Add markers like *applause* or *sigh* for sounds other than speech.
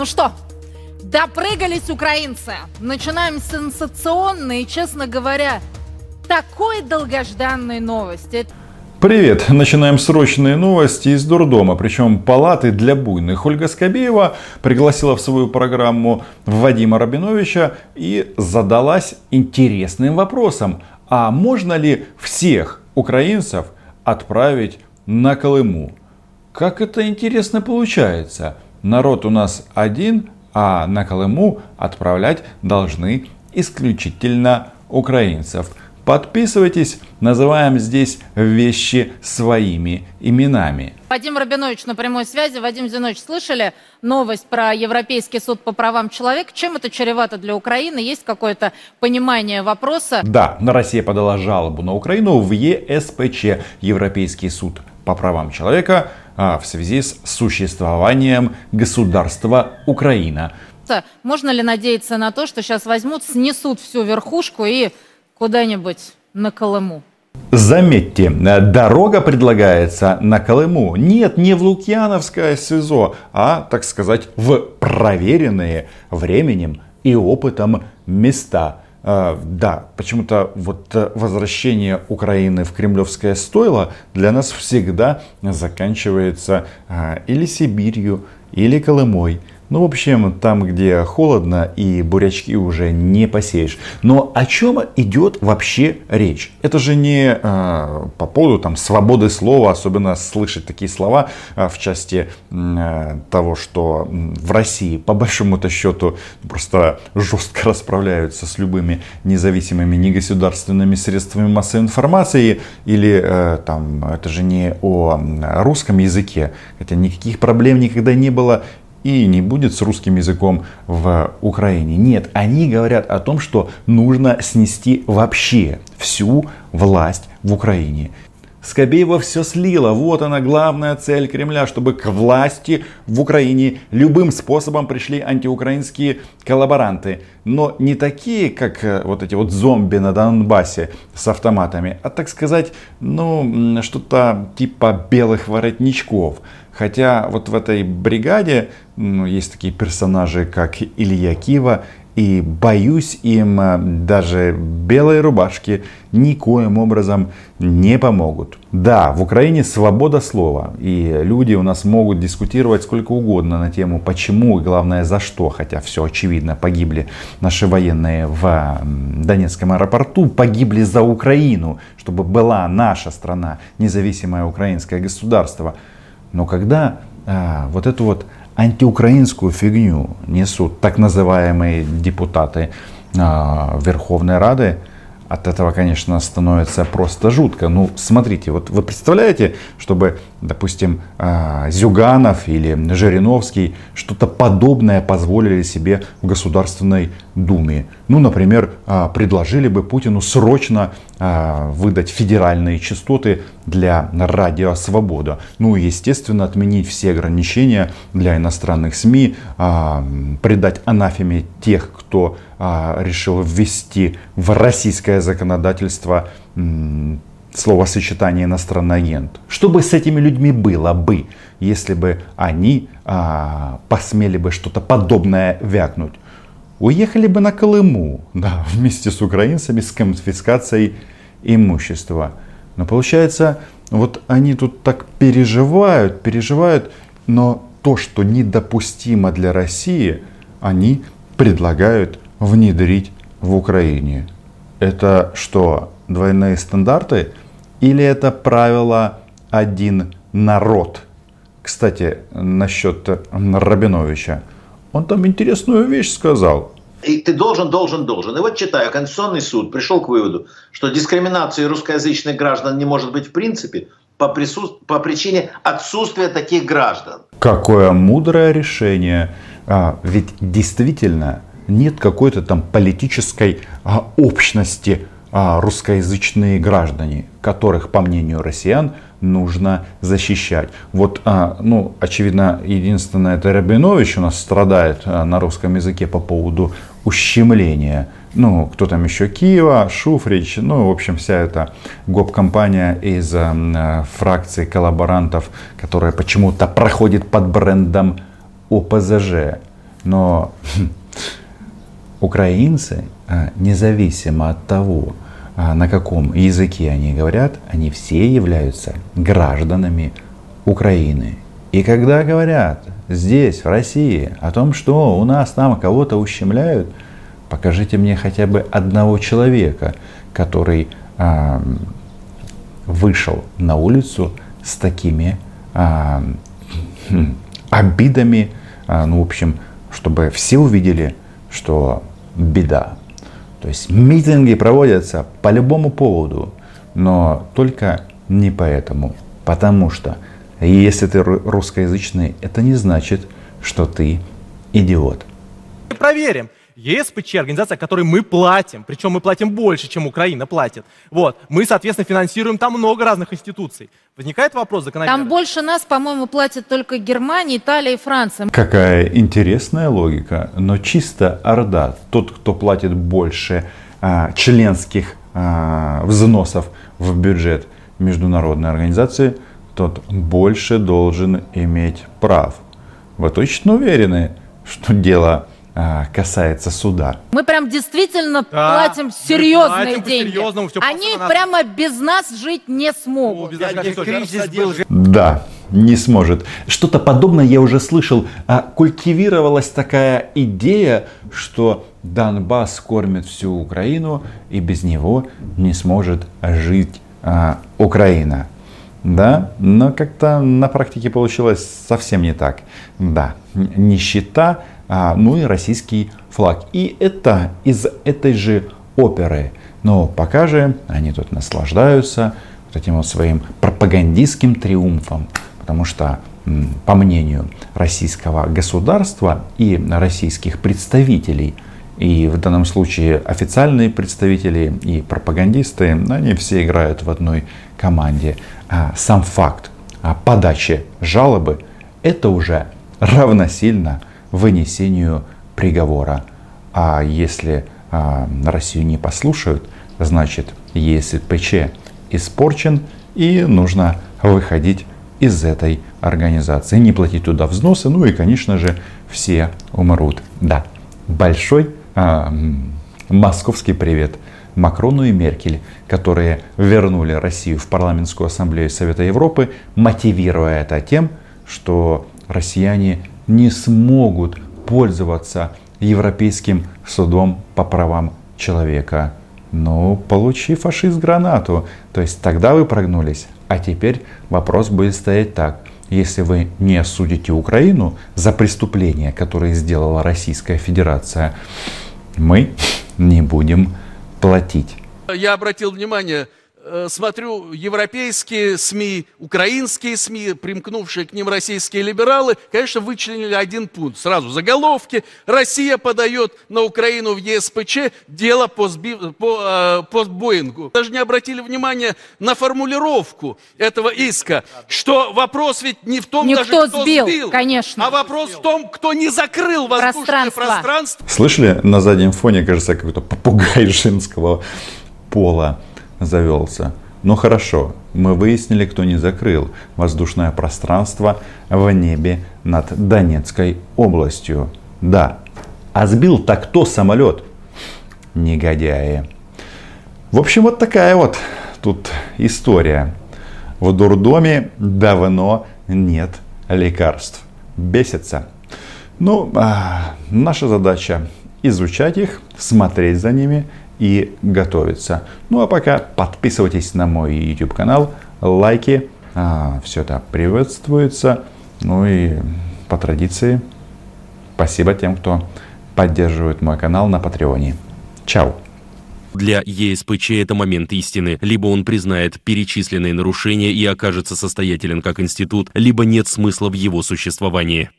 Ну что, допрыгались украинцы. Начинаем с и, честно говоря, такой долгожданной новости. Привет! Начинаем срочные новости из дурдома, причем палаты для буйных. Ольга Скобеева пригласила в свою программу Вадима Рабиновича и задалась интересным вопросом. А можно ли всех украинцев отправить на Колыму? Как это интересно получается? Народ у нас один, а на Колыму отправлять должны исключительно украинцев. Подписывайтесь, называем здесь вещи своими именами. Вадим Рабинович на прямой связи. Вадим Зинович, слышали новость про Европейский суд по правам человека? Чем это чревато для Украины? Есть какое-то понимание вопроса? Да, Россия подала жалобу на Украину в ЕСПЧ, Европейский суд по правам человека, а, в связи с существованием государства Украина. Можно ли надеяться на то, что сейчас возьмут, снесут всю верхушку и куда-нибудь на Колыму? Заметьте, дорога предлагается на Колыму. Нет, не в Лукьяновское СИЗО, а, так сказать, в проверенные временем и опытом места. А, да, почему-то вот э, возвращение Украины в кремлевское стойло для нас всегда заканчивается а, или Сибирью, или Колымой. Ну, в общем, там, где холодно и бурячки уже не посеешь. Но о чем идет вообще речь? Это же не э, по поводу там, свободы слова, особенно слышать такие слова э, в части э, того, что в России по большому-то счету просто жестко расправляются с любыми независимыми негосударственными средствами массовой информации. Или э, там, это же не о русском языке, хотя никаких проблем никогда не было и не будет с русским языком в Украине. Нет, они говорят о том, что нужно снести вообще всю власть в Украине. Скобеева все слила. Вот она главная цель Кремля, чтобы к власти в Украине любым способом пришли антиукраинские коллаборанты. Но не такие, как э, вот эти вот зомби на Донбассе с автоматами, а так сказать, ну, что-то типа белых воротничков. Хотя вот в этой бригаде ну, есть такие персонажи, как Илья Кива, и боюсь им э, даже белые рубашки никоим образом не помогут. Да, в Украине свобода слова. И люди у нас могут дискутировать сколько угодно на тему почему и главное за что. Хотя все очевидно, погибли наши военные в Донецком аэропорту. Погибли за Украину, чтобы была наша страна, независимое украинское государство. Но когда а, вот эту вот антиукраинскую фигню несут так называемые депутаты а, Верховной Рады, от этого, конечно, становится просто жутко. Ну, смотрите, вот вы представляете, чтобы, допустим, а, Зюганов или Жириновский что-то подобное позволили себе в Государственной Думе. Ну, например, а, предложили бы Путину срочно а, выдать федеральные частоты для радио «Свобода». Ну, естественно, отменить все ограничения для иностранных СМИ, придать анафеме тех, кто решил ввести в российское законодательство словосочетание иностранный агент. Что бы с этими людьми было бы, если бы они а, посмели бы что-то подобное вякнуть? Уехали бы на Колыму, да, *laughs* вместе с украинцами, с конфискацией имущества. Но получается, вот они тут так переживают, переживают, но то, что недопустимо для России, они предлагают внедрить в Украине. Это что, двойные стандарты? Или это правило один народ? Кстати, насчет Рабиновича. Он там интересную вещь сказал. И ты должен, должен, должен. И вот читаю, Конституционный суд пришел к выводу, что дискриминации русскоязычных граждан не может быть в принципе по, прису... по причине отсутствия таких граждан. Какое мудрое решение. А, ведь действительно нет какой-то там политической а, общности а, русскоязычные граждане, которых, по мнению россиян, нужно защищать. Вот, а, ну, очевидно, единственное, это Рабинович у нас страдает а, на русском языке по поводу ущемления. Ну, кто там еще? Киева, Шуфрич, ну, в общем, вся эта гоп-компания из а, фракции коллаборантов, которая почему-то проходит под брендом ОПЗЖ. Но украинцы, а, независимо от того, а, на каком языке они говорят, они все являются гражданами Украины. И когда говорят здесь, в России, о том, что у нас там кого-то ущемляют, покажите мне хотя бы одного человека, который а, вышел на улицу с такими хм, обидами, а, ну, в общем, чтобы все увидели, что беда. То есть митинги проводятся по любому поводу, но только не поэтому. Потому что если ты русскоязычный, это не значит, что ты идиот. Проверим. ЕСПЧ, организация, которой мы платим, причем мы платим больше, чем Украина платит. Вот. Мы, соответственно, финансируем там много разных институций. Возникает вопрос закономерно. Там больше нас, по-моему, платят только Германия, Италия и Франция. Какая интересная логика, но чисто Орда, тот, кто платит больше а, членских а, взносов в бюджет международной организации, тот больше должен иметь прав. Вы точно уверены, что дело касается суда. Мы прям действительно да, платим серьезные платим деньги. Они прямо без нас жить не смогут. О, Да, не сможет. Что-то подобное я уже слышал. А, культивировалась такая идея, что Донбасс кормит всю Украину, и без него не сможет жить а, Украина. Да, но как-то на практике получилось совсем не так. Да, нищета а, ну и российский флаг. И это из этой же оперы. Но пока же они тут наслаждаются вот этим вот своим пропагандистским триумфом. Потому что, по мнению российского государства и российских представителей, и в данном случае официальные представители и пропагандисты, они все играют в одной команде. А сам факт подачи жалобы, это уже равносильно вынесению приговора. А если а, Россию не послушают, значит ЕСПЧ испорчен и нужно выходить из этой организации, не платить туда взносы, ну и, конечно же, все умрут. Да, большой а, московский привет Макрону и Меркель, которые вернули Россию в парламентскую ассамблею Совета Европы, мотивируя это тем, что россияне не смогут пользоваться Европейским судом по правам человека. Ну, получи фашист гранату. То есть тогда вы прогнулись. А теперь вопрос будет стоять так. Если вы не осудите Украину за преступления, которые сделала Российская Федерация, мы не будем платить. Я обратил внимание, смотрю европейские СМИ, украинские СМИ, примкнувшие к ним российские либералы, конечно, вычленили один пункт. Сразу заголовки. Россия подает на Украину в ЕСПЧ дело по, сби... по, э, по Боингу. Даже не обратили внимания на формулировку этого иска, что вопрос ведь не в том, не даже, кто, кто сбил, сбил, конечно. а вопрос в том, кто не закрыл воздушное пространство. пространство. Слышали на заднем фоне, кажется, какой-то попугай *laughs* женского пола завелся. Ну хорошо, мы выяснили, кто не закрыл воздушное пространство в небе над Донецкой областью. Да. А сбил-то кто самолет? Негодяи. В общем, вот такая вот тут история. В дурдоме давно нет лекарств. Бесится. Ну, а наша задача изучать их, смотреть за ними и готовиться. Ну а пока подписывайтесь на мой YouTube канал, лайки, а, все это приветствуется. Ну и по традиции спасибо тем, кто поддерживает мой канал на Патреоне. Чао! Для ЕСПЧ это момент истины. Либо он признает перечисленные нарушения и окажется состоятелен как институт, либо нет смысла в его существовании.